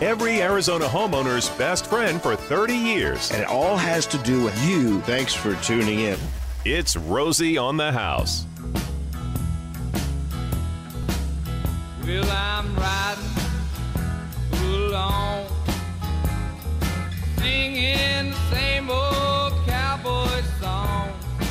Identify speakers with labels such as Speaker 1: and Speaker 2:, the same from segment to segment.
Speaker 1: every Arizona homeowner's best friend for 30 years.
Speaker 2: And it all has to do with you. Thanks for tuning in.
Speaker 1: It's Rosie on the House.
Speaker 3: Well, I'm riding along, singing the same old cowboy song.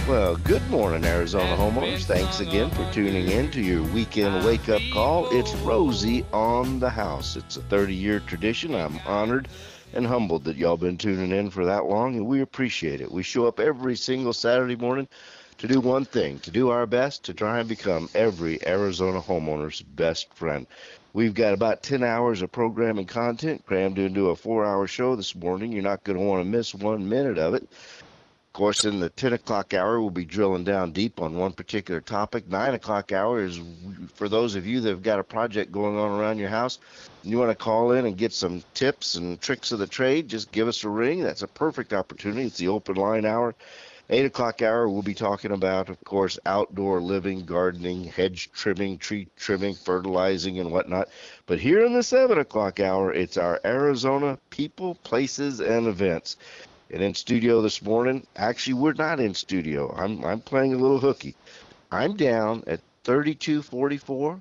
Speaker 2: Well, good morning, Arizona homeowners. Thanks again for tuning in to your weekend wake up call. It's Rosie on the House. It's a 30 year tradition. I'm honored and humbled that y'all been tuning in for that long, and we appreciate it. We show up every single Saturday morning to do one thing, to do our best to try and become every Arizona homeowner's best friend. We've got about 10 hours of programming content crammed into a four hour show this morning. You're not going to want to miss one minute of it. Course, in the 10 o'clock hour, we'll be drilling down deep on one particular topic. 9 o'clock hour is for those of you that have got a project going on around your house. You want to call in and get some tips and tricks of the trade, just give us a ring. That's a perfect opportunity. It's the open line hour. Eight o'clock hour, we'll be talking about, of course, outdoor living, gardening, hedge trimming, tree trimming, fertilizing, and whatnot. But here in the seven o'clock hour, it's our Arizona people, places, and events. And in studio this morning, actually, we're not in studio. I'm I'm playing a little hooky. I'm down at 3244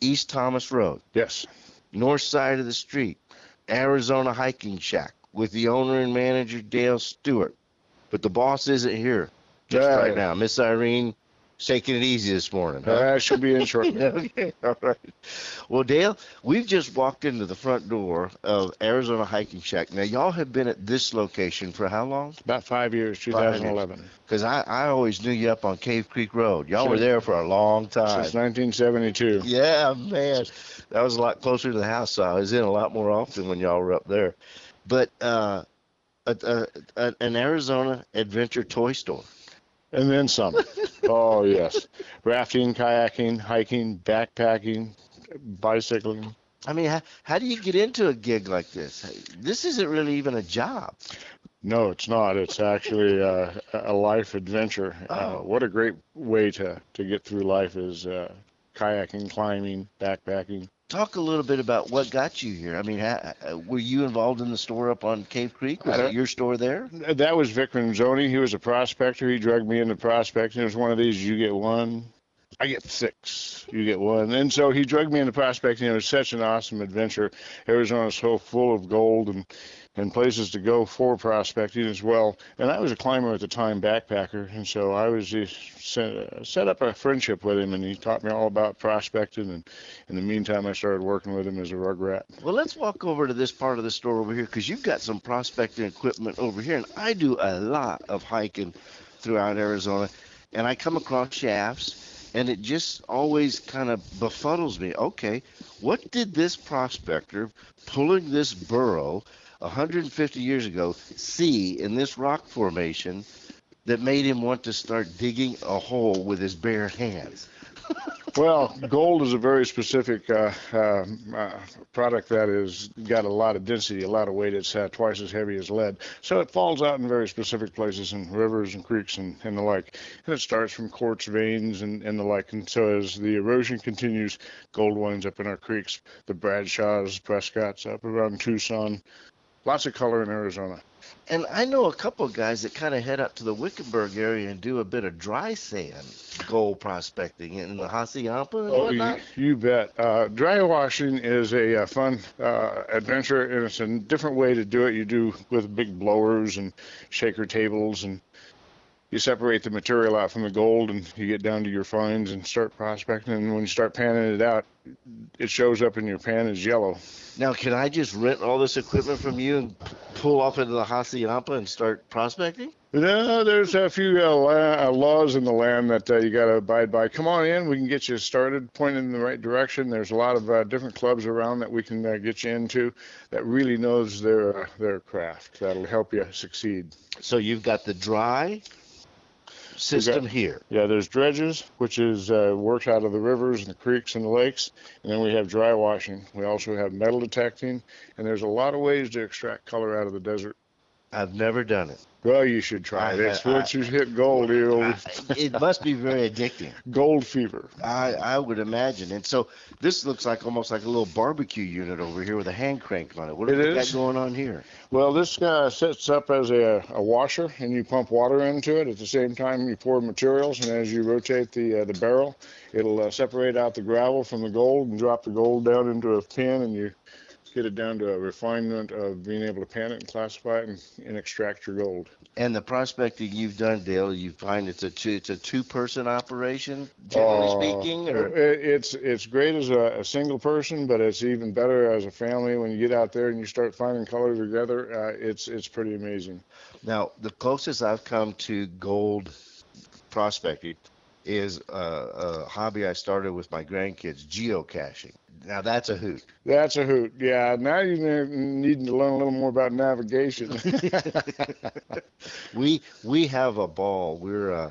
Speaker 2: East Thomas Road.
Speaker 4: Yes.
Speaker 2: North side of the street, Arizona Hiking Shack with the owner and manager Dale Stewart but the boss isn't here just
Speaker 4: Yeah.
Speaker 2: right now. Miss Irene taking it easy this morning. Huh?
Speaker 4: Uh, she'll be in shortly.
Speaker 2: okay, all right. Well, Dale, we've just walked into the front door of Arizona Hiking Shack. Now, y'all have been at this location for how long?
Speaker 4: About five years, 2011.
Speaker 2: Because I, I always knew you up on Cave Creek Road. Y'all were there for a long time.
Speaker 4: Since 1972.
Speaker 2: Yeah, man, that was a lot closer to the house, so I was in a lot more often when y'all were up there. But uh, a, a, a, an Arizona adventure toy store.
Speaker 4: And then some. oh, yes. Rafting, kayaking, hiking, backpacking, bicycling.
Speaker 2: I mean, how, how do you get into a gig like this? This isn't really even a job.
Speaker 4: No, it's not. It's actually uh, a life adventure. Uh,
Speaker 2: Oh.
Speaker 4: what a great way to, to get through life is uh, kayaking, climbing, backpacking.
Speaker 2: Talk a little bit about what got you here. I mean, how, uh, were you involved in the store up on Cave Creek? Was it your store there?
Speaker 4: That was Vic Renzoni. He was a prospector. He drugged me into prospecting. It was one of these you get one, I get six, you get one. And so he drugged me into prospecting. It was such an awesome adventure. Arizona's so full of gold and, and places to go for prospecting as well. And I was a climber at the time, backpacker. And so I was set, set up a friendship with him, and he taught me all about prospecting. And in the meantime, I started working with him as a rug rat.
Speaker 2: Well, let's walk over to this part of the store over here because you've got some prospecting equipment over here, and I do a lot of hiking throughout Arizona, and I come across shafts, and it just always kind of befuddles me. Okay, what did this prospector pulling this burro 150 years ago see in this rock formation that made him want to start digging a hole with his bare hands?
Speaker 4: Well, gold is a very specific uh, um, uh, product that has got a lot of density, a lot of weight. It's uh, twice as heavy as lead. So it falls out in very specific places in rivers and creeks and, and the like. And it starts from quartz veins and, and the like. And so as the erosion continues, gold winds up in our creeks. The Bradshaws, Prescott's up around Tucson. Lots of color in Arizona.
Speaker 2: And I know a couple of guys that kind of head up to the Wickenburg area and do a bit of dry sand gold prospecting in the Hacienda and
Speaker 4: Oh,
Speaker 2: whatnot.
Speaker 4: you, you bet. Uh, dry washing is a, uh fun uh, adventure, and it's a different way to do it. You do with big blowers and shaker tables, and you separate the material out from the gold, and you get down to your finds and start prospecting. And when you start panning it out, it shows up in your pan as yellow.
Speaker 2: Now, can I just rent all this equipment from you and pull off into the Hacienda and start prospecting?
Speaker 4: No, there's a few uh, la- uh, laws in the land that uh, you got to abide by. Come on in, we can get you started, pointed in the right direction. There's a lot of uh, different clubs around that we can uh, get you into that really knows their uh, their craft. That'll help you succeed.
Speaker 2: So you've got the dry system here.
Speaker 4: Yeah, there's dredges, which is uh, works out of the rivers and the creeks and the lakes, and then we have dry washing. We also have metal detecting, and there's a lot of ways to extract color out of the desert.
Speaker 2: I've never done it.
Speaker 4: Well, you should try it. It's
Speaker 2: I-
Speaker 4: once you hit gold, you'll
Speaker 2: I- it must be very addicting.
Speaker 4: gold fever.
Speaker 2: I, I would imagine. And so this looks like almost like a little barbecue unit over here with a hand crank on it. What
Speaker 4: It
Speaker 2: got going on here?
Speaker 4: Well, this uh, sets up as a, a washer, and you pump water into it. At the same time, you pour materials, and as you rotate the uh, the barrel, it'll uh, separate out the gravel from the gold and drop the gold down into a pin, and you get it down to a refinement of being able to pan it and classify it and, and extract your gold.
Speaker 2: And the prospecting you've done, Dale, you find it's a two, it's a two person operation, generally
Speaker 4: Uh,
Speaker 2: speaking, or
Speaker 4: it, it's it's great as a, a single person, but it's even better as a family when you get out there and you start finding color together. Uh, it's it's pretty amazing.
Speaker 2: now the closest I've come to gold prospecting is uh, a hobby I started with my grandkids, geocaching. Now that's a hoot.
Speaker 4: That's a hoot. Yeah, now you ne- need to learn a little more about navigation.
Speaker 2: we we have a ball. We're uh,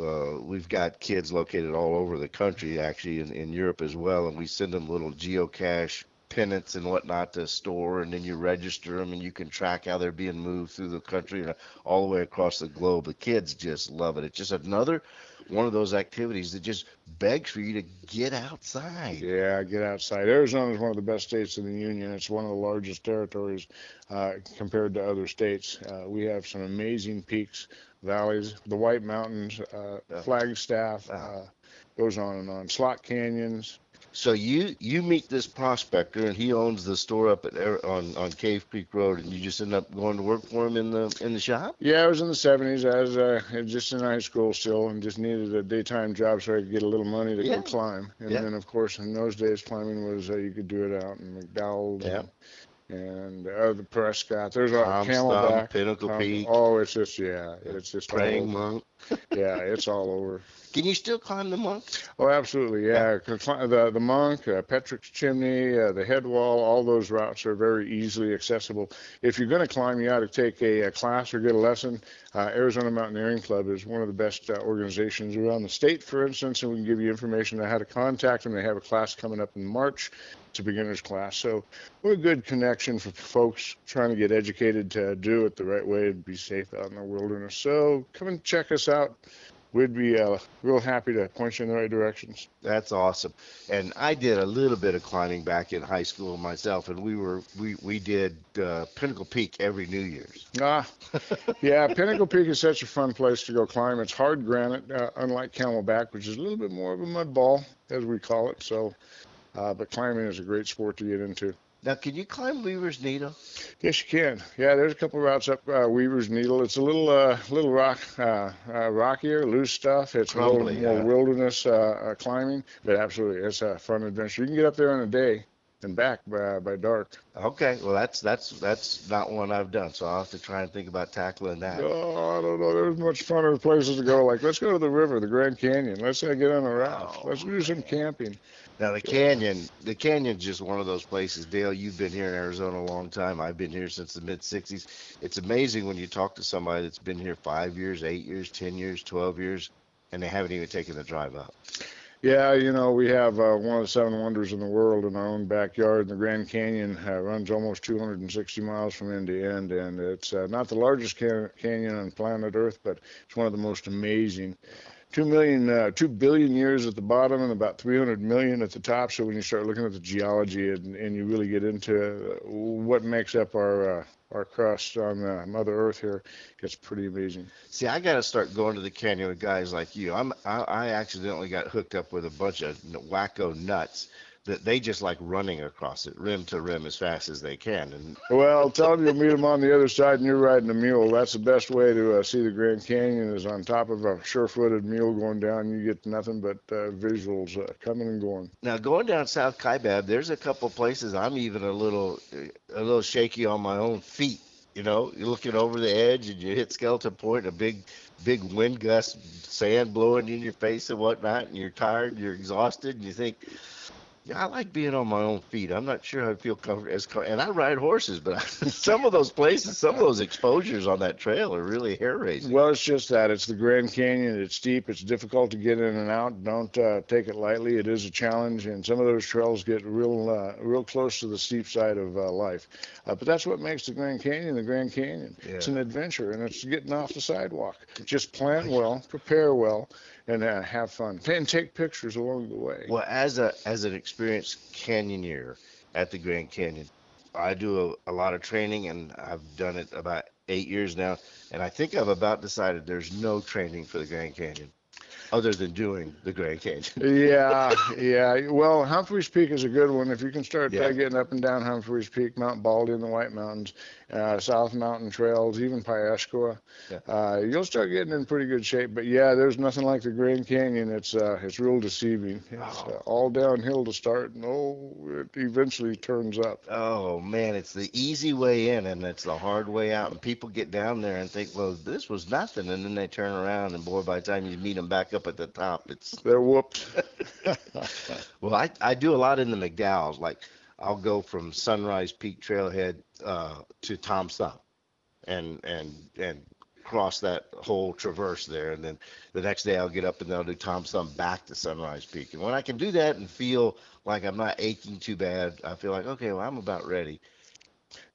Speaker 2: uh, we've got kids located all over the country, actually in, in Europe as well, and we send them little geocache pennants and whatnot to store, and then you register them, and you can track how they're being moved through the country and all the way across the globe. The kids just love it. It's just another one of those activities that just begs for you to get outside.
Speaker 4: yeah, get outside. Arizona is one of the best states in the union. It's one of the largest territories uh, compared to other states. Uh, we have some amazing peaks, valleys, the White Mountains, uh, Flagstaff. Uh, goes on and on. Slot canyons.
Speaker 2: So you you meet this prospector, and he owns the store up at on on Cave Creek Road, and you just end up going to work for him in the in the shop.
Speaker 4: Yeah, I was in the 70s. I was uh, just in high school still and just needed a daytime job so I could get a little money to
Speaker 2: Yeah.
Speaker 4: go climb. And
Speaker 2: Yeah.
Speaker 4: then, of course, in those days, climbing was uh, you could do it out in McDowell
Speaker 2: Yeah.
Speaker 4: and, and uh, the Prescott. There's a
Speaker 2: Tom
Speaker 4: Camelback.
Speaker 2: Pinnacle
Speaker 4: Tom-
Speaker 2: Peak,
Speaker 4: Oh, it's just, yeah, it's just
Speaker 2: Praying. Monk.
Speaker 4: Yeah, it's all over.
Speaker 2: Can you still climb the monk?
Speaker 4: Oh, absolutely, yeah. The the Monk, uh, Petrick's Chimney, uh, the head wall, all those routes are very easily accessible. If you're going to climb, you ought to take a, a class or get a lesson. Uh, Arizona Mountaineering Club is one of the best uh, organizations around the state, for instance, and we can give you information on how to contact them. They have a class coming up in March. It's a beginner's class, so we're a good connection for folks trying to get educated to do it the right way and be safe out in the wilderness. So come and check us out. We'd be uh, real happy to point you in the right directions.
Speaker 2: That's awesome. And I did a little bit of climbing back in high school myself, and we were we we did uh, Pinnacle Peak every New Year's.
Speaker 4: Ah, yeah, Pinnacle Peak is such a fun place to go climb. It's hard granite, uh, unlike Camelback, which is a little bit more of a mud ball, as we call it. So, uh, but climbing is a great sport to get into.
Speaker 2: Now, can you climb Weaver's Needle?
Speaker 4: Yes, you can. Yeah, there's a couple routes up uh, Weaver's Needle. It's a little, uh, little rock, uh, uh, rockier, loose stuff. It's a little more
Speaker 2: yeah.
Speaker 4: wilderness uh, uh, climbing, but absolutely, it's a fun adventure. You can get up there in a day and back by, by dark.
Speaker 2: Okay, well that's that's that's not one I've done, so I'll have to try and think about tackling that.
Speaker 4: Oh, I don't know. There's much funner places to go. Like, let's go to the river, the Grand Canyon. Let's uh, get on a raft.
Speaker 2: Oh,
Speaker 4: Let's do some camping.
Speaker 2: Now the canyon, the canyon's just one of those places. Dale, you've been here in Arizona a long time. I've been here since the mid '60s. It's amazing when you talk to somebody that's been here five years, eight years, ten years, twelve years, and they haven't even taken the drive up.
Speaker 4: Yeah, you know, we have uh, one of the seven wonders in the world in our own backyard. The Grand Canyon uh, runs almost 260 miles from end to end, and it's uh, not the largest can- canyon on planet Earth, but it's one of the most amazing. Two million, uh, two billion years at the bottom, and about 300 million at the top. So when you start looking at the geology and, and you really get into uh, what makes up our uh, our crust on uh, Mother Earth here, it's pretty amazing.
Speaker 2: See, I got to start going to the canyon with guys like you. I'm I, I accidentally got hooked up with a bunch of wacko nuts that they just like running across it, rim to rim, as fast as they can. And
Speaker 4: Well, tell them you'll meet them on the other side and you're riding a mule. That's the best way to uh, see the Grand Canyon is on top of a sure-footed mule going down. You get nothing but uh, visuals uh, coming and going.
Speaker 2: now going down South Kaibab, there's a couple places I'm even a little a little shaky on my own feet. You know, you're looking over the edge and you hit skeleton point, a big big wind gust, sand blowing in your face and whatnot, and you're tired, you're exhausted, and you think, I like being on my own feet. I'm not sure I feel comfortable as co- and I ride horses, but some of those places, some of those exposures on that trail are really hair raising.
Speaker 4: Well, it's just that it's the Grand Canyon. It's steep. It's difficult to get in and out. Don't uh, take it lightly. It is a challenge, and some of those trails get real, uh, real close to the steep side of uh, life. Uh, but that's what makes the Grand Canyon the Grand Canyon. It's an adventure, and it's getting off the sidewalk. Just plan well, prepare well, and uh, have fun. And take pictures along the way.
Speaker 2: Well, as a as an experienced canyoneer at the Grand Canyon, I do a, a lot of training, and I've done it about eight years now. And I think I've about decided there's no training for the Grand Canyon, other than doing the Grand Canyon.
Speaker 4: yeah, yeah. Well, Humphreys Peak is a good one. If you can start
Speaker 2: Yeah.
Speaker 4: getting up and down Humphreys Peak, Mount Baldy and the White Mountains, uh, South Mountain Trails, even Piestewa,
Speaker 2: Yeah.
Speaker 4: uh, you'll start getting in pretty good shape. But yeah, there's nothing like the Grand Canyon. It's uh, it's real deceiving. It's uh, all downhill to start, and oh, it eventually turns up.
Speaker 2: Oh man, it's the easy way in and it's the hard way out. And people get down there and think, well, this was nothing, and then they turn around and boy, by the time you meet them back up at the top, it's
Speaker 4: They're whooped.
Speaker 2: Well, I, I do a lot in the McDowells. Like I'll go from Sunrise Peak Trailhead uh, to Tom Thumb, and and and cross that whole traverse there, and then the next day I'll get up and I'll do Tom Thumb back to Sunrise Peak. And when I can do that and feel like I'm not aching too bad, I feel like okay, well I'm about ready.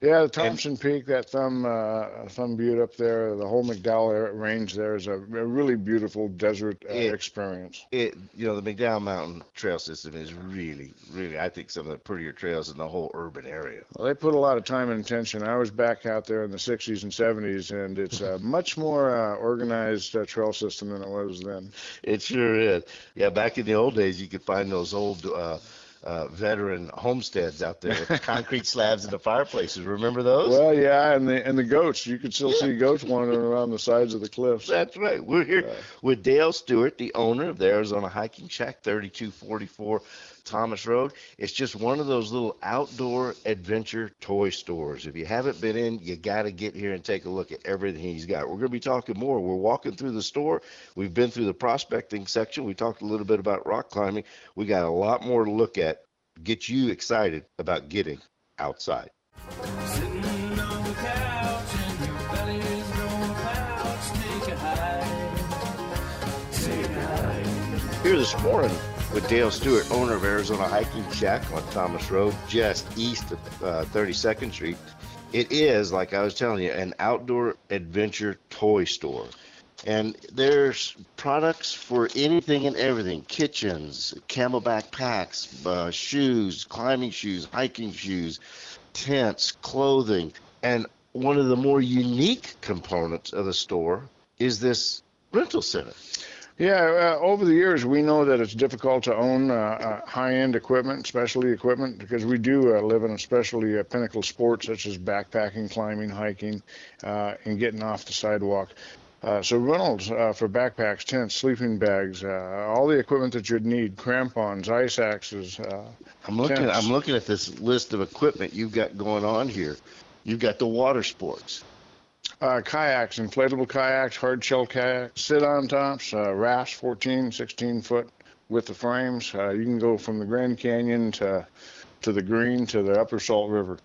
Speaker 4: Yeah, the Thompson Peak, that thumb uh, thumb butte up there, the whole McDowell range there is a, a really beautiful desert uh,
Speaker 2: Yeah.
Speaker 4: experience.
Speaker 2: It you know the McDowell Mountain Trail System is really really I think some of the prettier trails in the whole urban area.
Speaker 4: Well, they put a lot of time and attention. I was back out there in the 60s and 70s, and it's a much more uh, organized uh, trail system than it was then.
Speaker 2: It sure is. Yeah, back in the old days, you could find those old uh, uh, veteran homesteads out there with the concrete slabs and the fireplaces. Remember those?
Speaker 4: Well, yeah, and the and the goats. You could still see goats wandering around the sides of the cliffs.
Speaker 2: That's right. We're here
Speaker 4: Yeah.
Speaker 2: with Dale Stewart, the owner of the Arizona Hiking Shack, 3244 Thomas Road. It's just one of those little outdoor adventure toy stores. If you haven't been in, you got to get here and take a look at everything he's got. We're going to be talking more. We're walking through the store. We've been through the prospecting section. We talked a little bit about rock climbing. We got a lot more to look at. Get you excited about getting outside. Here this morning with Dale Stewart, owner of Arizona Hiking Shack on Thomas Road, just east of uh, 32nd Street. It is, like I was telling you, an outdoor adventure toy store. And there's products for anything and everything kitchens, CamelBak packs, uh, shoes, climbing shoes, hiking shoes, tents, clothing. And one of the more unique components of the store is this rental center.
Speaker 4: Yeah, uh, over the years, we know that it's difficult to own uh, uh, high-end equipment, specialty equipment, because we do uh, live in a specialty uh, pinnacle sport such as backpacking, climbing, hiking, uh, and getting off the sidewalk. Uh, so rentals uh, for backpacks, tents, sleeping bags, uh, all the equipment that you'd need, crampons, ice axes. Uh,
Speaker 2: I'm looking.
Speaker 4: Tents.
Speaker 2: I'm looking at this list of equipment you've got going on here. You've got the water sports.
Speaker 4: Uh, kayaks, inflatable kayaks, hard shell kayaks, sit on tops, uh, rafts, 14, 16 foot with the frames. Uh, you can go from the Grand Canyon to to the Green to the Upper Salt River.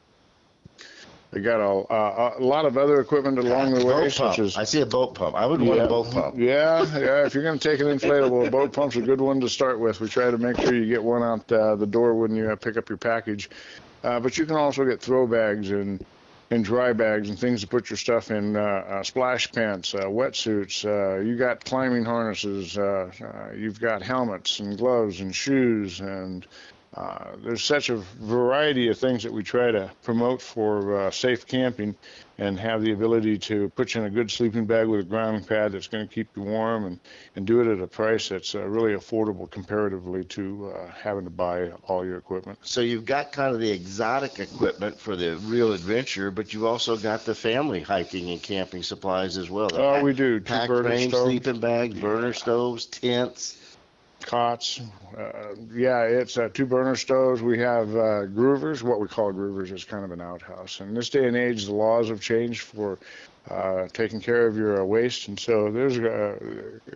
Speaker 4: They got a, a, a lot of other equipment along the way, such as
Speaker 2: I see a boat pump. I would want a boat pump.
Speaker 4: yeah, yeah. If you're going to take an inflatable, a boat pump's a good one to start with. We try to make sure you get one out uh, the door when you uh, pick up your package. Uh, but you can also get throw bags and and dry bags and things to put your stuff in. Uh, uh, splash pants, uh, wetsuits. Uh, you got climbing harnesses. Uh, uh, you've got helmets and gloves and shoes and. Uh, there's such a variety of things that we try to promote for uh, safe camping and have the ability to put you in a good sleeping bag with a grounding pad that's going to keep you warm and, and do it at a price that's uh, really affordable comparatively to uh, having to buy all your equipment.
Speaker 2: So you've got kind of the exotic equipment for the real adventure, but you've also got the family hiking and camping supplies as well.
Speaker 4: Oh, we do. Two
Speaker 2: Pack
Speaker 4: stoves.
Speaker 2: sleeping bags, burner stoves, tents.
Speaker 4: Cots. Uh, yeah, it's uh, two burner stoves. We have uh, groovers. What we call groovers is kind of an outhouse. In this day and age, the laws have changed for uh, taking care of your uh, waste, and so there's uh,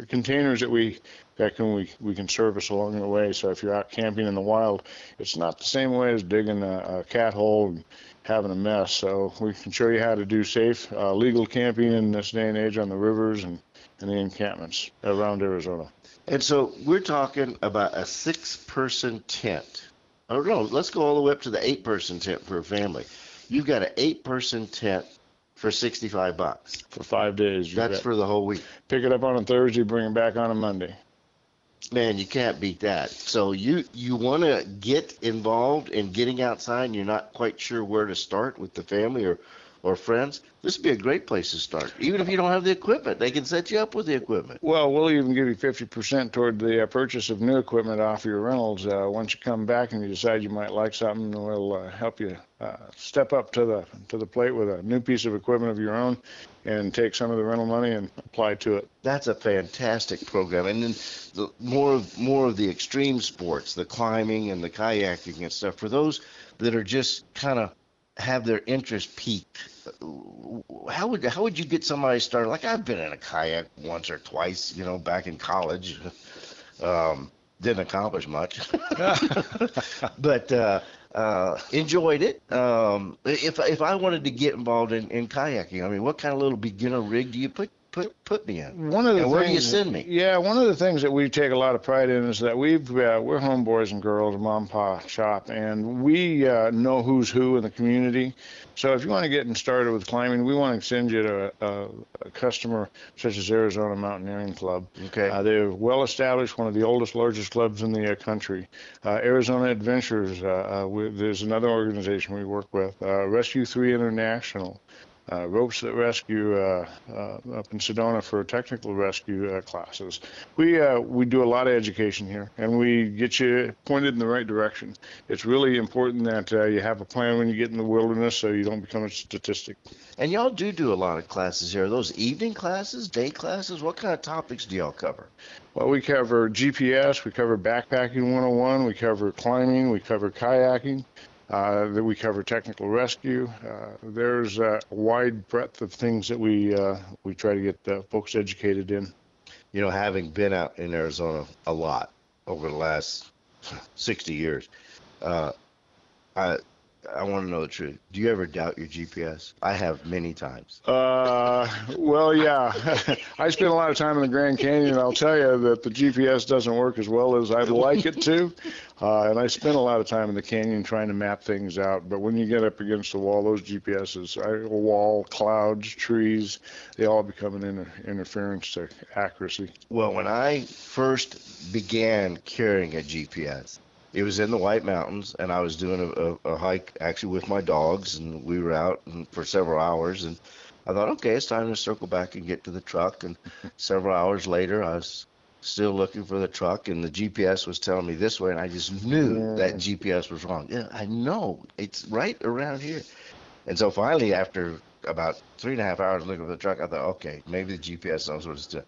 Speaker 4: containers that we that can we we can service along the way. So if you're out camping in the wild, it's not the same way as digging a, a cat hole and having a mess. So we can show you how to do safe, legal camping in this day and age on the rivers and, and the encampments around Arizona.
Speaker 2: And so we're talking about a six-person tent. Oh no, let's go all the way up to the eight-person tent for a family. You've got an eight-person tent for 65 bucks.
Speaker 4: For five days,
Speaker 2: That's for the whole week.
Speaker 4: pick it up on a Thursday, bring it back on a Monday.
Speaker 2: Man, you can't beat that. So you you want to get involved in getting outside and you're not quite sure where to start with the family or or friends. This would be a great place to start. Even if you don't have the equipment, they can set you up with the equipment.
Speaker 4: Well, we'll even give you 50% toward the uh, purchase of new equipment off your rentals. Uh, once you come back and you decide you might like something, we'll uh, help you uh, step up to the to the plate with a new piece of equipment of your own, and take some of the rental money and apply to it.
Speaker 2: That's a fantastic program. And then the more of more of the extreme sports, the climbing and the kayaking and stuff for those that are just kind of have their interest peaked. How would how would you get somebody started? Like I've been in a kayak once or twice, you know, back in college. Um, didn't accomplish much, but uh, uh, enjoyed it. Um, if if I wanted to get involved in, in kayaking, I mean, what kind of little beginner rig do you put put put me in?
Speaker 4: One of the
Speaker 2: And where do you send me?
Speaker 4: Yeah, one of the things that we take a lot of pride in is that we've uh, we're homeboys and girls, mom pa shop, and we uh, know who's who in the community. So if you want to get started with climbing, we want to send you to a, a, a customer such as Arizona Mountaineering Club.
Speaker 2: Okay.
Speaker 4: Uh, they're well established, one of the oldest, largest clubs in the uh, country. Uh, Arizona Adventures, uh, uh, we, there's another organization we work with. Uh, Rescue 3 International. Uh, ropes that rescue uh, uh, up in Sedona for technical rescue uh, classes. We uh, we do a lot of education here, and we get you pointed in the right direction. It's really important that uh, you have a plan when you get in the wilderness, so you don't become a statistic.
Speaker 2: And y'all do do a lot of classes here. Are those evening classes, day classes? What kind of topics do y'all cover?
Speaker 4: Well, we cover GPS, we cover backpacking 101, we cover climbing, we cover kayaking, uh, that we cover technical rescue. Uh, there's a wide breadth of things that we uh, we try to get uh, folks educated in.
Speaker 2: You know, having been out in Arizona a lot over the last 60 years, uh, I I want to know the truth. Do you ever doubt your GPS? I have many times.
Speaker 4: Uh, well, yeah. I spend a lot of time in the Grand Canyon, and I'll tell you that the GPS doesn't work as well as I'd like it to. Uh, and I spend a lot of time in the canyon trying to map things out. But when you get up against the wall, those GPSs, I- a wall, clouds, trees, they all become an inter- interference to accuracy.
Speaker 2: Well, when I first began carrying a GPS, it was in the White Mountains, and I was doing a, a, a hike actually with my dogs, and we were out for several hours. And I thought, okay, it's time to circle back and get to the truck. And several hours later, I was still looking for the truck, and the GPS was telling me this way, and I just knew that GPS was wrong. Yeah, I know it's right around here. And so finally, after about three and a half hours looking for the truck, I thought, okay, maybe the GPS knows what it's doing.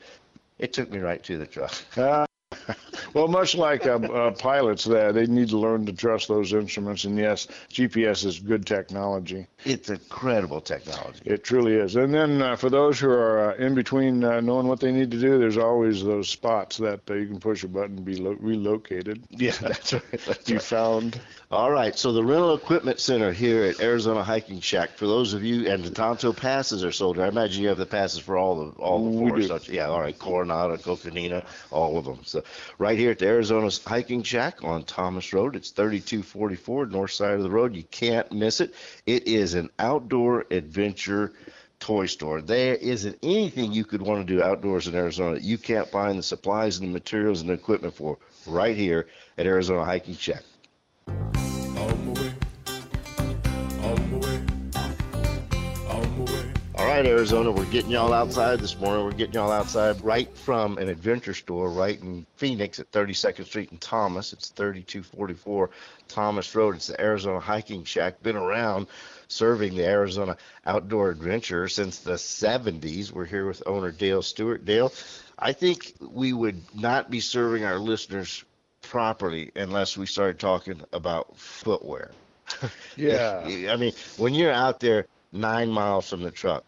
Speaker 2: It took me right to the truck.
Speaker 4: Well, much like uh, uh, pilots, there they need to learn to trust those instruments. And yes, GPS is good technology.
Speaker 2: It's incredible technology.
Speaker 4: It truly is. And then uh, for those who are uh, in between uh, knowing what they need to do, there's always those spots that uh, you can push a button and be lo- relocated,
Speaker 2: Yeah, that's right. That's
Speaker 4: be
Speaker 2: right.
Speaker 4: found.
Speaker 2: All right, so the Rental Equipment Center here at Arizona Hiking Shack. For those of you, and the Tonto passes are sold. I imagine you have the passes for all the all the forests.
Speaker 4: do.
Speaker 2: Yeah, all right, Coronado, Coconino, all of them. So right here at the Arizona Hiking Shack on Thomas Road. It's 3244 north side of the road. You can't miss it. It is an outdoor adventure toy store. There isn't anything you could want to do outdoors in Arizona that you can't find the supplies and the materials and the equipment for right here at Arizona Hiking Shack. Right, Arizona, we're getting y'all outside this morning. We're getting y'all outside right from an adventure store right in Phoenix at 32nd Street and Thomas. It's 3244 Thomas Road. It's the Arizona Hiking Shack. Been around serving the Arizona outdoor adventure since the 70s. We're here with owner Dale Stewart. Dale, I think we would not be serving our listeners properly unless we started talking about footwear.
Speaker 4: Yeah.
Speaker 2: I mean, when you're out there nine miles from the truck,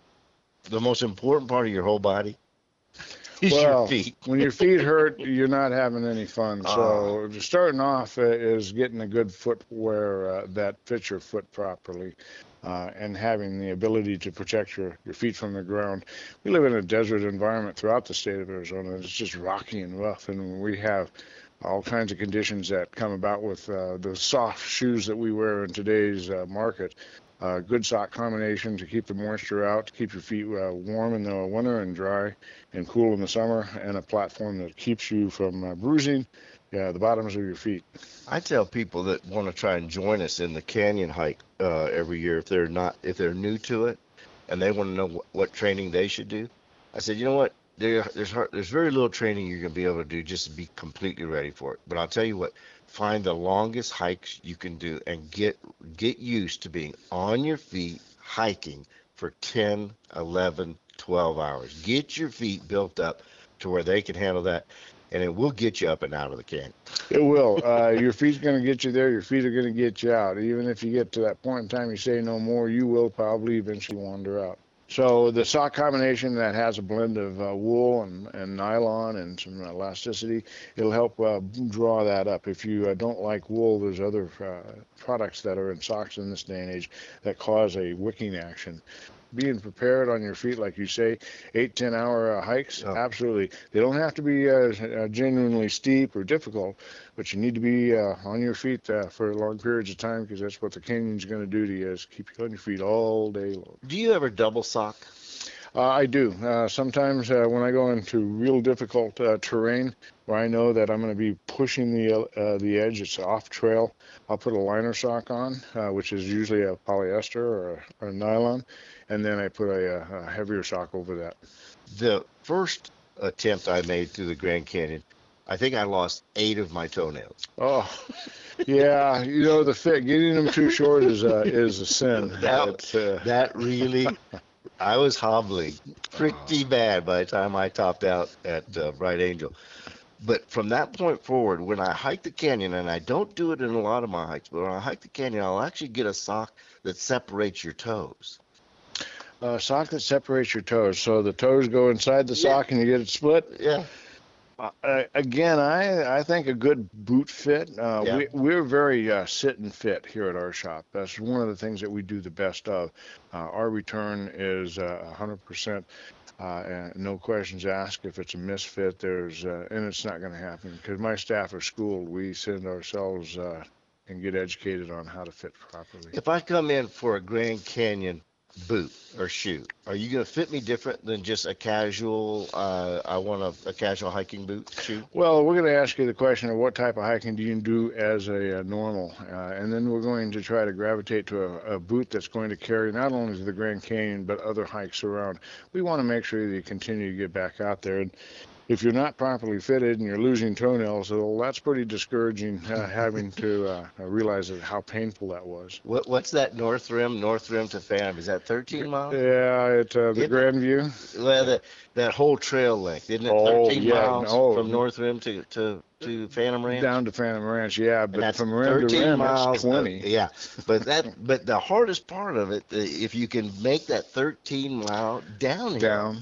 Speaker 2: the most important part of your whole body is
Speaker 4: well,
Speaker 2: your feet.
Speaker 4: when your feet hurt, you're not having any fun. So starting off uh, is getting a good footwear uh, that fits your foot properly. Uh, and having the ability to protect your, your feet from the ground. We live in a desert environment throughout the state of Arizona. It's just rocky and rough, and we have all kinds of conditions that come about with uh, the soft shoes that we wear in today's uh, market. Uh, good sock combination to keep the moisture out, to keep your feet uh, warm in the winter and dry and cool in the summer, and a platform that keeps you from uh, bruising yeah, the bottoms of your feet.
Speaker 2: I tell people that want to try and join us in the canyon hike uh, every year if they're not if they're new to it and they want to know what, what training they should do. I said, you know what? There, there's there's very little training you're gonna be able to do just to be completely ready for it. But I'll tell you what, find the longest hikes you can do and get get used to being on your feet hiking for 10, 11, 12 hours. Get your feet built up to where they can handle that, and it will get you up and out of the canyon.
Speaker 4: It will. Uh, your feet's going to get you there. Your feet are going to get you out. Even if you get to that point in time you say no more, you will probably eventually wander out. So the sock combination that has a blend of uh, wool and, and nylon and some elasticity, it'll help uh, draw that up. If you uh, don't like wool, there's other uh, products that are in socks in this day and age that cause a wicking action. Being prepared on your feet, like you say, eight ten hour uh, hikes,
Speaker 2: Oh.
Speaker 4: absolutely. They don't have to be uh, uh, genuinely steep or difficult, but you need to be uh, on your feet uh, for long periods of time because that's what the canyon's going to do to you is keep you on your feet all day long.
Speaker 2: Do you ever double sock?
Speaker 4: Uh, I do. Uh, sometimes uh, when I go into real difficult uh, terrain where I know that I'm going to be pushing the uh, the edge, it's off trail, I'll put a liner sock on, uh, which is usually a polyester or a, or a nylon, and then I put a, a heavier sock over that.
Speaker 2: The first attempt I made through the Grand Canyon, I think I lost eight of my toenails.
Speaker 4: Oh, yeah. You know the fit getting them too short is a is a sin.
Speaker 2: That-
Speaker 4: uh,
Speaker 2: That really, I was hobbling pretty bad by the time I topped out at uh, Bright Angel. But from that point forward, when I hike the canyon, and I don't do it in a lot of my hikes, but when I hike the canyon, I'll actually get a sock that separates your toes.
Speaker 4: a sock that separates your toes, so the toes go inside the
Speaker 2: Yeah.
Speaker 4: sock and you get it split.
Speaker 2: Yeah.
Speaker 4: Uh, again, I I think a good boot fit. Uh,
Speaker 2: Yeah.
Speaker 4: we we're very uh, sit and fit here at our shop. That's one of the things that we do the best of. Uh, our return is uh, 100%. Uh, and no questions asked. If it's a misfit, there's uh, and it's not going to happen because my staff are schooled. We send ourselves uh, and get educated on how to fit properly.
Speaker 2: If I come in for a Grand Canyon boot or shoe, are you going to fit me different than just a casual? Uh, I want a, a casual hiking boot shoe.
Speaker 4: Well, we're going to ask you the question of what type of hiking do you do as a, uh normal, uh, and then we're going to try to gravitate to a, a boot that's going to carry not only to the Grand Canyon but other hikes around. We want to make sure that you continue to get back out there. And if you're not properly fitted and you're losing toenails, well, that's pretty discouraging. Uh, having to uh, realize that how painful that was.
Speaker 2: What, what's that north rim? North rim to Phantom? Is that 13 miles?
Speaker 4: Yeah, at uh, the
Speaker 2: It-
Speaker 4: Grand View.
Speaker 2: Well, that that whole trail length, isn't it?
Speaker 4: Oh,
Speaker 2: 13
Speaker 4: yeah,
Speaker 2: miles
Speaker 4: no.
Speaker 2: from North Rim to to to Phantom Ranch.
Speaker 4: Down to Phantom Ranch, yeah, but from rim
Speaker 2: 13
Speaker 4: to rim,
Speaker 2: miles.
Speaker 4: that's
Speaker 2: of-
Speaker 4: 20.
Speaker 2: yeah, but that but the hardest part of it, uh, if you can make that 13 mile downhill.
Speaker 4: Down.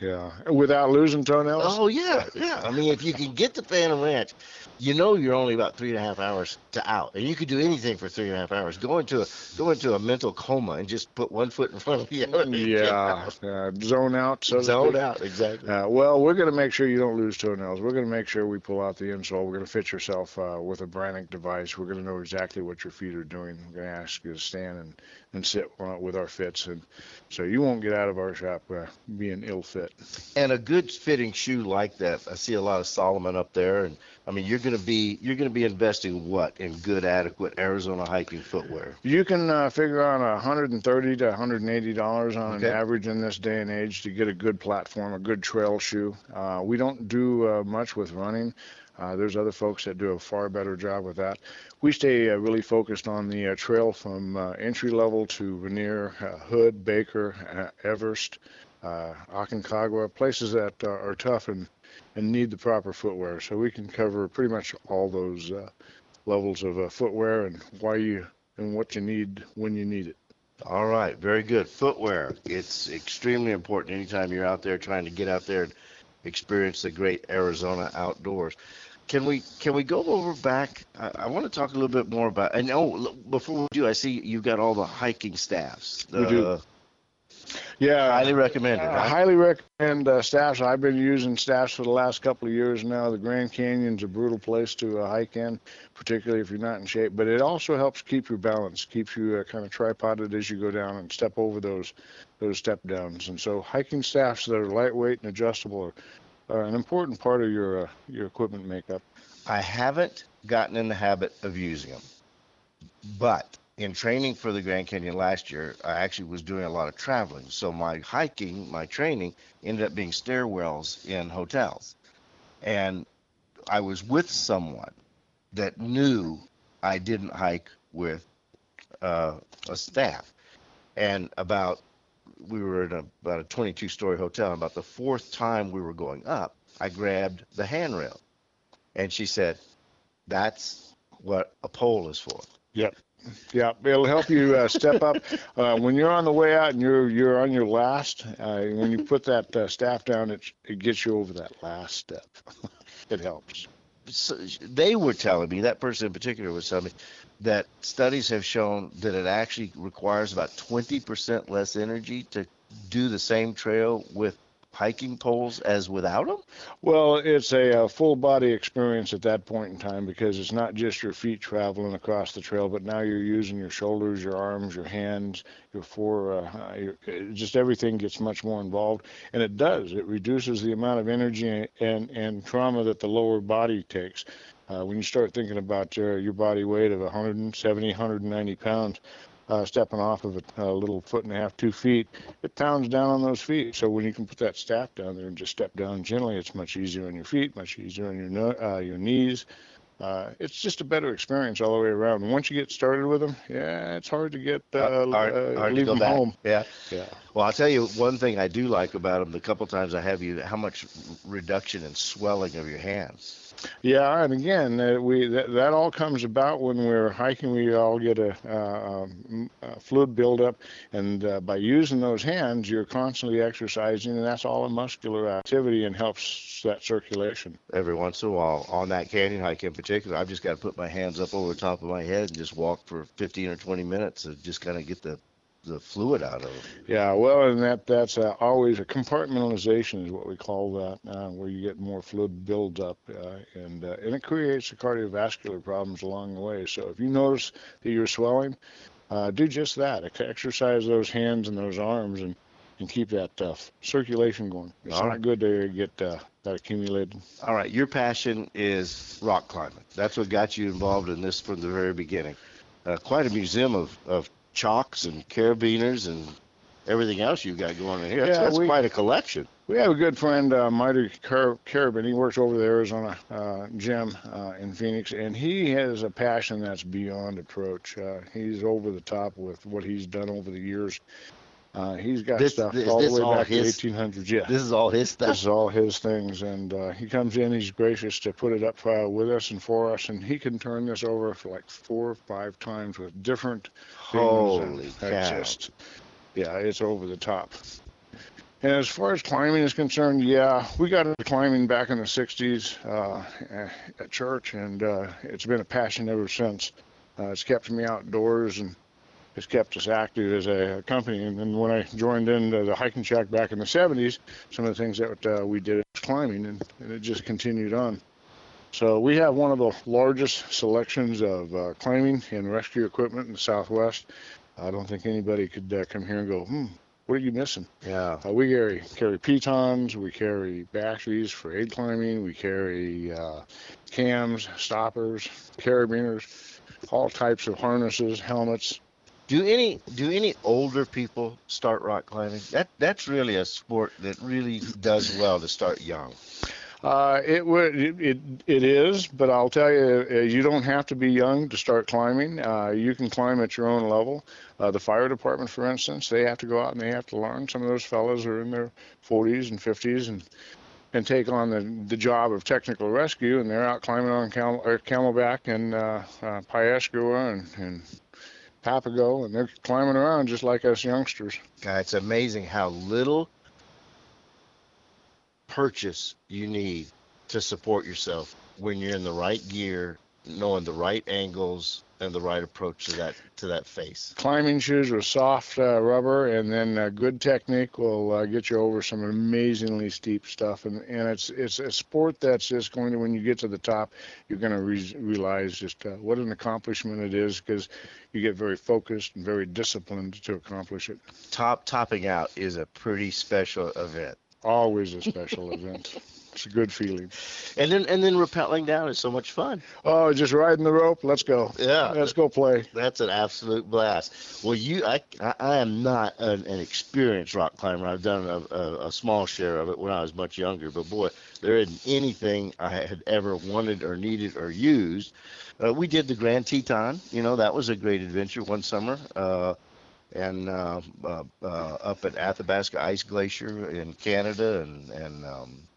Speaker 4: Yeah, without losing toenails.
Speaker 2: Oh yeah, yeah. I mean, if you can get to Phantom Ranch, you know you're only about three and a half hours to out, and you could do anything for three and a half hours. Go into a go into a mental coma and just put one foot in front of the other. and
Speaker 4: Yeah,
Speaker 2: out.
Speaker 4: uh, zone out. So
Speaker 2: zone out exactly.
Speaker 4: Uh, well, we're going to make sure you don't lose toenails. We're going to make sure we pull out the insole. We're going to fit yourself uh, with a Brannock device. We're going to know exactly what your feet are doing. We're going to ask you to stand and, and sit uh, with our fits, and so you won't get out of our shop uh, being ill fit.
Speaker 2: and a good fitting shoe like that i see a lot of Salomon up there and i mean you're going to be you're going to be investing what in good adequate arizona hiking footwear
Speaker 4: You can uh, figure on 130 to 180 dollars on
Speaker 2: Okay.
Speaker 4: an average in this day and age to get a good platform, a good trail shoe. Uh, we don't do uh, much with running. Uh, there's other folks that do a far better job with that. We stay uh, really focused on the uh, trail from uh, entry level to Rainier, uh, Hood, Baker, uh, Everest, uh, Aconcagua, places that uh, are tough and, and need the proper footwear. So we can cover pretty much all those uh, levels of uh, footwear and why you and what you need when you need it.
Speaker 2: All right, very good. Footwear. It's extremely important anytime you're out there trying to get out there and experience the great Arizona outdoors. Can we can we go over back? I, I want to talk a little bit more about. And oh, before we do, I see you've got all the hiking staffs.
Speaker 4: We do. Yeah,
Speaker 2: highly recommend recommended.
Speaker 4: I
Speaker 2: right?
Speaker 4: highly recommend uh, staffs. I've been using staffs for the last couple of years now. The Grand Canyon's a brutal place to uh, hike in, particularly if you're not in shape. But it also helps keep your balance, keeps you uh, kind of tripoded as you go down and step over those those step downs. And so hiking staffs that are lightweight and adjustable are, are an important part of your uh, your equipment makeup.
Speaker 2: I haven't gotten in the habit of using them, but in training for the Grand Canyon last year, I actually was doing a lot of traveling. So my hiking, my training ended up being stairwells in hotels. And I was with someone that knew I didn't hike with uh, a staff. And about, we were in a, about a 22 story hotel. About the fourth time we were going up, I grabbed the handrail. And she said, that's what a pole is for.
Speaker 4: Yep. Yeah, it'll help you uh, step up uh, when you're on the way out and you're you're on your last. Uh, when you put that uh, staff down, it it gets you over that last step. it helps.
Speaker 2: so they were telling me that person in particular was telling me that studies have shown that it actually requires about 20% less energy to do the same trail with hiking poles as without them
Speaker 4: Well, it's a, uh full body experience at that point in time because it's not just your feet traveling across the trail, but now you're using your shoulders, your arms, your hands, your fore, uh, your, just everything gets much more involved, and it does. It reduces the amount of energy and and trauma that the lower body takes. Uh, when you start thinking about your your body weight of 170, 190 pounds. Uh, stepping off of a, a little foot and a half, two feet, it pounds down on those feet. So when you can put that staff down there and just step down gently, it's much easier on your feet, much easier on your no, uh, your knees. Uh, it's just a better experience all the way around. And once you get started with them, yeah, it's hard to get uh,
Speaker 2: hard,
Speaker 4: uh,
Speaker 2: hard to
Speaker 4: leave
Speaker 2: go
Speaker 4: them
Speaker 2: back.
Speaker 4: home.
Speaker 2: yeah
Speaker 4: Yeah.
Speaker 2: well i'll tell you one thing i do like about them the couple times i have you how much reduction in swelling of your hands
Speaker 4: Yeah, and again, uh, we that, that all comes about when we're hiking. We all get a, uh, um, a fluid buildup, and uh, by using those hands, you're constantly exercising, and that's all a muscular activity and helps that circulation.
Speaker 2: every once in a while on that canyon hike in particular i've just got to put my hands up over the top of my head and just walk for 15 or 20 minutes to just kind of get the the fluid out of
Speaker 4: Yeah, well, and that that's uh, always a compartmentalization is what we call that, uh, where you get more fluid buildup, uh, and uh, and it creates the cardiovascular problems along the way. So if you notice that you're swelling, uh, do just that. Exercise those hands and those arms, and and keep that uh, circulation going. It's
Speaker 2: All
Speaker 4: not
Speaker 2: right.
Speaker 4: good to get uh, that accumulated.
Speaker 2: All right, your passion is rock climbing. That's what got you involved in this from the very beginning. Uh, quite a museum of, of chalks and carabiners and everything else you've got going on here. That's,
Speaker 4: Yeah,
Speaker 2: that's
Speaker 4: we-
Speaker 2: quite a collection.
Speaker 4: We have a good friend, uh, Marty Car- Carabin. He works over the Arizona uh, gym uh, in Phoenix, and he has a passion that's beyond approach. Uh, he's over the top with what he's done over the years. Uh, he's got
Speaker 2: This-
Speaker 4: stuff
Speaker 2: is
Speaker 4: all
Speaker 2: this
Speaker 4: the way
Speaker 2: all
Speaker 4: back
Speaker 2: his-
Speaker 4: to 1800s. Yeah,
Speaker 2: This is all his stuff.
Speaker 4: this is all his things, and uh, he comes in. He's gracious to put it up uh, with us and for us, and he can turn this over for like four or five times with different things.
Speaker 2: Holy
Speaker 4: and
Speaker 2: cow.
Speaker 4: just- yeah, it's over the top. And as far as climbing is concerned, yeah, we got into climbing back in the 60s uh, at church, and uh, it's been a passion ever since. Uh, it's kept me outdoors and it's kept us active as a company. And then when I joined in the hiking shack back in the 70s, some of the things that uh, we did was climbing, and, and it just continued on. So we have one of the largest selections of uh, climbing and rescue equipment in the Southwest. I don't think anybody could uh, come here and go, hmm, what are you missing?
Speaker 2: Yeah.
Speaker 4: Uh, we carry carry pitons, we carry batteries for aid climbing, we carry uh, cams, stoppers, carabiners, all types of harnesses, helmets.
Speaker 2: Do any do any older people start rock climbing? That that's really a sport that really does well to start young.
Speaker 4: Uh, it would it, it is, but I'll tell you, uh, you don't have to be young to start climbing. Uh, you can climb at your own level. Uh, the fire department, for instance, they have to go out and they have to learn. Some of those fellows are in their 40s and 50s and and take on the the job of technical rescue, and they're out climbing on camel, Camelback and uh, uh, and and Papago, and they're climbing around just like us youngsters.
Speaker 2: God, it's amazing how little purchase you need to support yourself when you're in the right gear, knowing the right angles and the right approach to that to that face.
Speaker 4: climbing shoes with soft uh, rubber and then uh, good technique will uh, get you over some amazingly steep stuff and, and it's it's a sport that's just going to when you get to the top you're going to re- realize just uh, what an accomplishment it is because you get very focused and very disciplined to accomplish it
Speaker 2: Top topping out is a pretty special event.
Speaker 4: always a special event it's a good feeling
Speaker 2: And then and then rappelling down is so much fun.
Speaker 4: oh just riding the rope let's go
Speaker 2: Yeah.
Speaker 4: let's go play
Speaker 2: That's an absolute blast. Well, you, I, I am not an, an experienced rock climber. I've done a, a, a small share of it when I was much younger. But boy, there isn't anything I had ever wanted or needed or used. Uh, we did the Grand Teton. You know, that was a great adventure one summer. Uh, and uh, uh, uh, up at Athabasca Ice Glacier in Canada, and and um,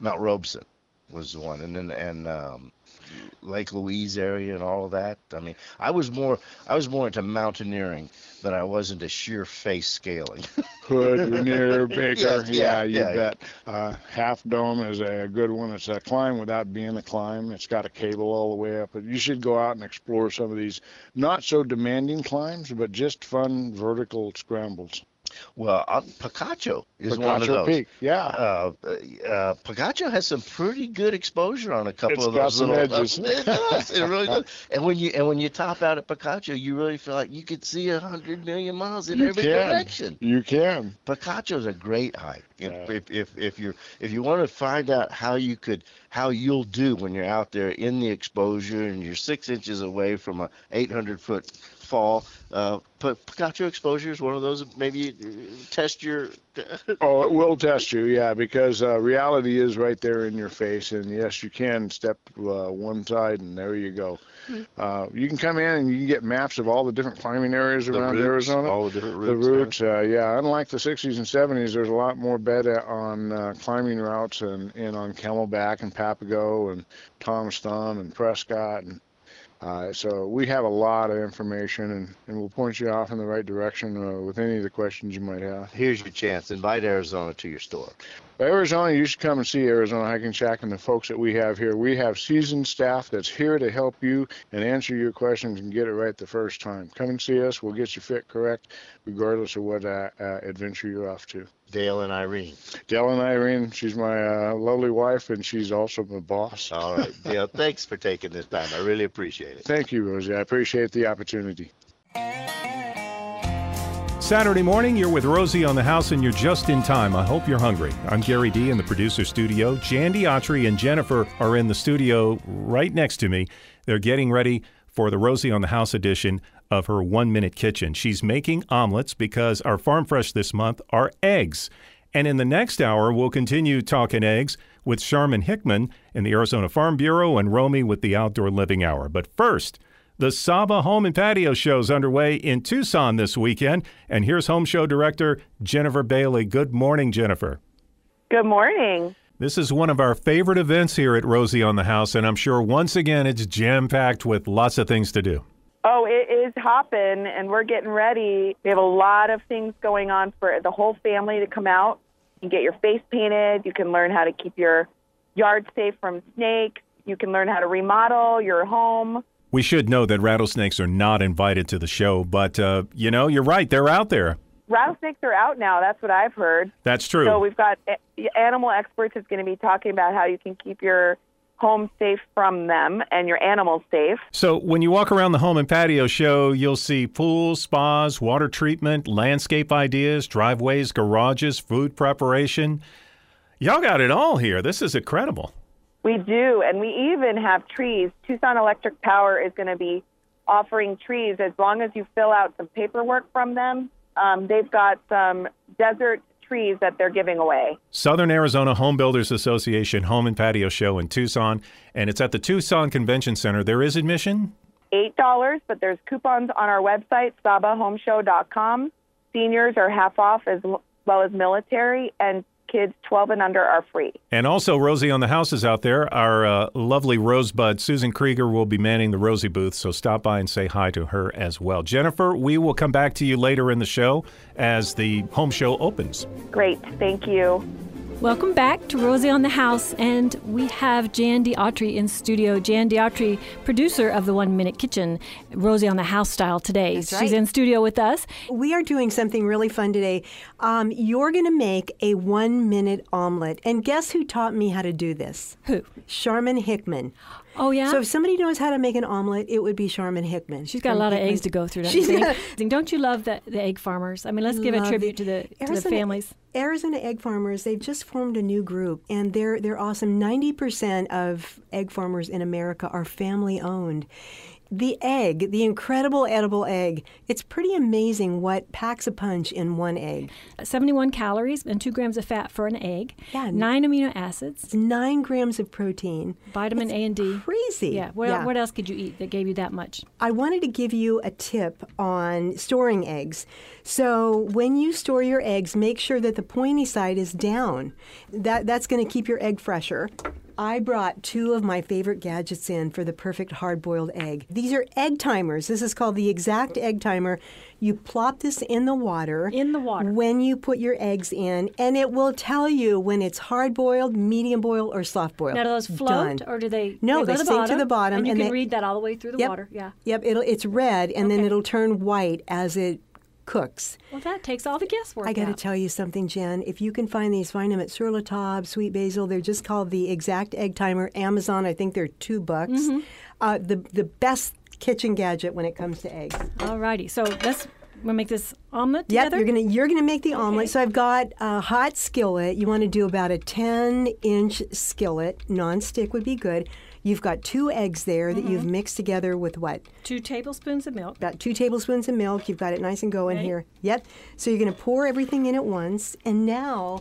Speaker 2: Mount Robson was the one, and then and um, Lake Louise area and all of that. I mean, I was more I was more into mountaineering than I was into sheer face scaling.
Speaker 4: Hood, Rainier, Baker.
Speaker 2: Yes, yeah,
Speaker 4: yeah, you
Speaker 2: yeah.
Speaker 4: bet. Uh, Half Dome is a good one. It's a climb without being a climb. It's got a cable all the way up. But you should go out and explore some of these not so demanding climbs, but just fun vertical scrambles.
Speaker 2: Well, uh, Picacho is one of those.
Speaker 4: Peak, yeah.
Speaker 2: Uh, uh, Picacho has some pretty good exposure on a couple
Speaker 4: It's
Speaker 2: of those little.
Speaker 4: edges.
Speaker 2: it does. It really does. And when you and when you top out at Picacho, you really feel like you could see a hundred million miles in
Speaker 4: You
Speaker 2: every
Speaker 4: can.
Speaker 2: direction.
Speaker 4: You can.
Speaker 2: Picacho's a great hike. If,
Speaker 4: Yeah.
Speaker 2: if, if, if you're if you want to find out how you could how you'll do when you're out there in the exposure and you're six inches away from a 800 foot fall, uh, P- Picacho exposure is one of those. Maybe test your.
Speaker 4: Oh, it will test you, yeah, because uh, reality is right there in your face. And yes, you can step uh, one side, and there you go.
Speaker 2: Hmm.
Speaker 4: Uh, you can come in and you can get maps of all the different climbing areas
Speaker 2: the
Speaker 4: around
Speaker 2: routes,
Speaker 4: Arizona.
Speaker 2: all the different routes.
Speaker 4: The
Speaker 2: routes.
Speaker 4: routes, uh, yeah. Unlike the 60s and 70s, there's a lot more bed on uh, climbing routes and, and on Camelback and Papago and Tom's Thumb and Prescott. And uh, so we have a lot of information, and, and we'll point you off in the right direction uh, with any of the questions you might have.
Speaker 2: Here's your chance. Invite Arizona to your store.
Speaker 4: Arizona, you should come and see Arizona Hiking Shack and the folks that we have here. We have seasoned staff that's here to help you and answer your questions and get it right the first time. Come and see us. We'll get you fit correct, regardless of what uh, uh, adventure you're off to.
Speaker 2: Dale and Irene.
Speaker 4: Dale and Irene, she's my uh, lovely wife, and she's also my boss.
Speaker 2: All right, Dale. Thanks for taking this time. I really appreciate it.
Speaker 4: Thank you, Rosie. I appreciate the opportunity.
Speaker 1: Saturday morning, you're with Rosie on the house and you're just in time. I hope you're hungry. I'm Gary D in the producer studio. Jan D'Atri and Jennifer are in the studio right next to me. They're getting ready for the Rosie on the House edition of her one minute kitchen. She's making omelets because our Farm Fresh this month are eggs. And in the next hour, we'll continue talking eggs with Sharman Hickman in the Arizona Farm Bureau and Romy with the Outdoor Living Hour. But first, the SAHBA Home and Patio Show is underway in Tucson this weekend. And here's Home Show Director Jennifer Bailey. Good morning, Jennifer.
Speaker 5: Good morning.
Speaker 1: This is one of our favorite events here at Rosie on the House, and I'm sure once again it's jam packed with lots of things to do.
Speaker 5: Oh, it is hopping, and we're getting ready. We have a lot of things going on for the whole family to come out and get your face painted. You can learn how to keep your yard safe from snakes. You can learn how to remodel your home.
Speaker 1: We should know that rattlesnakes are not invited to the show, but uh, you know, you're right, they're out there.
Speaker 5: Rattlesnakes are out now. That's what I've heard.
Speaker 1: That's true.
Speaker 5: So we've got animal experts is going to be talking about how you can keep your home safe from them and your animals safe.
Speaker 1: So when you walk around the home and patio show, you'll see pools, spas, water treatment, landscape ideas, driveways, garages, food preparation. Y'all got it all here. This is incredible.
Speaker 5: We do, and we even have trees. Tucson Electric Power is going to be offering trees as long as you fill out some paperwork from them. Um, they've got some desert trees that they're giving away.
Speaker 1: Southern Arizona Home Builders Association Home and Patio Show in Tucson, and it's at the Tucson Convention Center. There is admission.
Speaker 5: Eight dollars, but there's coupons on our website, sahbahomeshow.com. Seniors are half off as well as military, and kids 12 and under are free.
Speaker 1: And also, Rosie on the House is out there. Our uh, lovely Rosebud, Susan Krieger, will be manning the Rosie booth, so stop by and say hi to her as well. Jennifer, we will come back to you later in the show as the home show opens.
Speaker 5: Great, thank you.
Speaker 6: Welcome back to Rosie on the House, and we have Jan D'Atri in studio. Jan D'Atri, producer of the One Minute Kitchen, Rosie on the House style today. She's in studio with us.
Speaker 7: We are doing something really fun today. Um, you're going to make a one minute omelet. And guess who taught me how to do this?
Speaker 6: Who?
Speaker 7: Sharman Hickman.
Speaker 6: Oh yeah.
Speaker 7: So if somebody knows how to make an omelet, it would be Sharman Hickman.
Speaker 6: She's got a lot of eggs to go through. Don't
Speaker 7: She's
Speaker 6: you
Speaker 7: got-
Speaker 6: Don't you love the, the egg farmers? I mean, let's give a tribute
Speaker 7: it.
Speaker 6: to the to the
Speaker 7: Arizona-
Speaker 6: families.
Speaker 7: Arizona egg farmers, they've just formed a new group and they're they're awesome. 90% of egg farmers in America are family owned. The egg, the incredible edible egg, it's pretty amazing what packs a punch in one egg.
Speaker 6: 71 calories and two grams of fat for an egg.
Speaker 7: Yeah.
Speaker 6: Nine amino acids,
Speaker 7: nine grams of protein.
Speaker 6: vitamin A and D.
Speaker 7: Crazy.
Speaker 6: Yeah. What, what else could you eat that gave you that much?
Speaker 7: I wanted to give you a tip on storing eggs. So when you store your eggs, make sure that the pointy side is down. That that's going to keep your egg fresher. I brought two of my favorite gadgets in for the perfect hard-boiled egg. These are egg timers. This is called the exact egg timer. You plop this in the water.
Speaker 6: In the water.
Speaker 7: When you put your eggs in, and it will tell you when it's hard-boiled, medium-boiled, or soft-boiled.
Speaker 6: Now, do those float
Speaker 7: Done.
Speaker 6: or do they?
Speaker 7: No,
Speaker 6: they,
Speaker 7: they
Speaker 6: go
Speaker 7: sink to the bottom,
Speaker 6: and you
Speaker 7: and
Speaker 6: can
Speaker 7: they-
Speaker 6: read that all the way through the
Speaker 7: Yep.
Speaker 6: water. Yeah.
Speaker 7: Yep, it'll it's red and then it'll turn white as it cooks.
Speaker 6: Well, that takes all the guesswork.
Speaker 7: I got to tell you something, Jen. If you can find these, find them at Sur La Table, Sweet Basil. They're just called the Exact Egg Timer. Amazon, I think they're two bucks.
Speaker 6: Mm-hmm.
Speaker 7: Uh, the the best kitchen gadget when it comes to eggs.
Speaker 6: All righty. So let's we'll make this omelet
Speaker 7: Yep,
Speaker 6: together.
Speaker 7: you're gonna you're gonna make the
Speaker 6: Okay.
Speaker 7: omelet. So I've got a hot skillet. You want to do about a 10 inch skillet. Non-stick would be good. You've got two eggs there that
Speaker 6: Mm-hmm.
Speaker 7: you've mixed together with what?
Speaker 6: Two tablespoons of milk.
Speaker 7: about two tablespoons of milk. You've got it nice and going
Speaker 6: Ready?
Speaker 7: here. Yep. So you're going to pour everything in at once, and now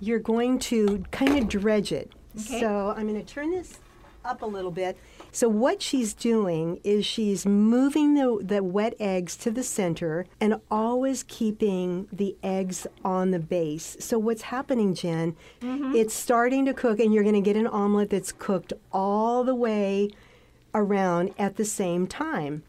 Speaker 7: you're going to kind of dredge it.
Speaker 6: Okay.
Speaker 7: So I'm going to turn this up a little bit. So what she's doing is she's moving the, the wet eggs to the center and always keeping the eggs on the base. So what's happening, Jen? Mm-hmm. It's starting to cook, and you're going to get an omelet that's cooked all the way around at the same time.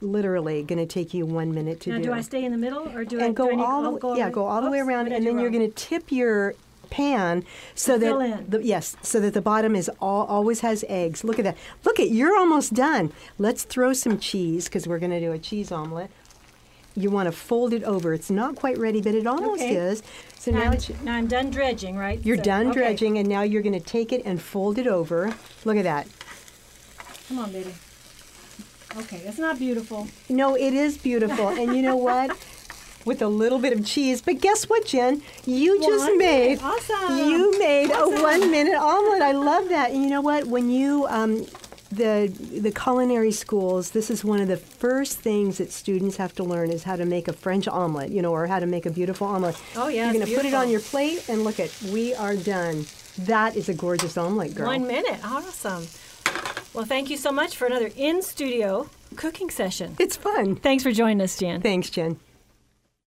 Speaker 7: Literally going to take you one minute to do.
Speaker 6: Now,
Speaker 7: do.
Speaker 6: do I stay in the middle or do I
Speaker 7: and
Speaker 6: do
Speaker 7: go
Speaker 6: I need,
Speaker 7: all the way,
Speaker 6: go
Speaker 7: yeah, go all the way around,
Speaker 6: I
Speaker 7: and
Speaker 6: do
Speaker 7: then you're going to tip your pan so that
Speaker 6: in.
Speaker 7: the, yes, so that the bottom is all always has eggs. Look at that. Look at you're almost done. Let's throw some cheese because we're going to do a cheese omelet. You want to fold it over. It's not quite ready, but it almost
Speaker 6: Okay.
Speaker 7: is. So
Speaker 6: Now,
Speaker 7: now
Speaker 6: I'm, now I'm done dredging, right?
Speaker 7: you're
Speaker 6: So-
Speaker 7: done
Speaker 6: okay.
Speaker 7: dredging, and now you're going to take it and fold it over. Look at that.
Speaker 6: Come on, baby. Okay, it's not beautiful.
Speaker 7: No, it is beautiful. and you know what? With a little bit of cheese. But guess what, Jen? You just
Speaker 6: One
Speaker 7: made.
Speaker 6: Awesome.
Speaker 7: you made
Speaker 6: Awesome.
Speaker 7: a one minute omelet. I love that. And you know what? When you um, the the culinary schools, this is one of the first things that students have to learn is how to make a French omelet, you know, or how to make a beautiful omelet.
Speaker 6: Oh, yeah,
Speaker 7: You're gonna put it on your plate and look at we are done. That is a gorgeous omelet, girl.
Speaker 6: One minute. Awesome. Well, thank you so much for another in studio cooking session.
Speaker 7: It's fun.
Speaker 6: Thanks for joining us, Jan.
Speaker 7: Thanks, Jen.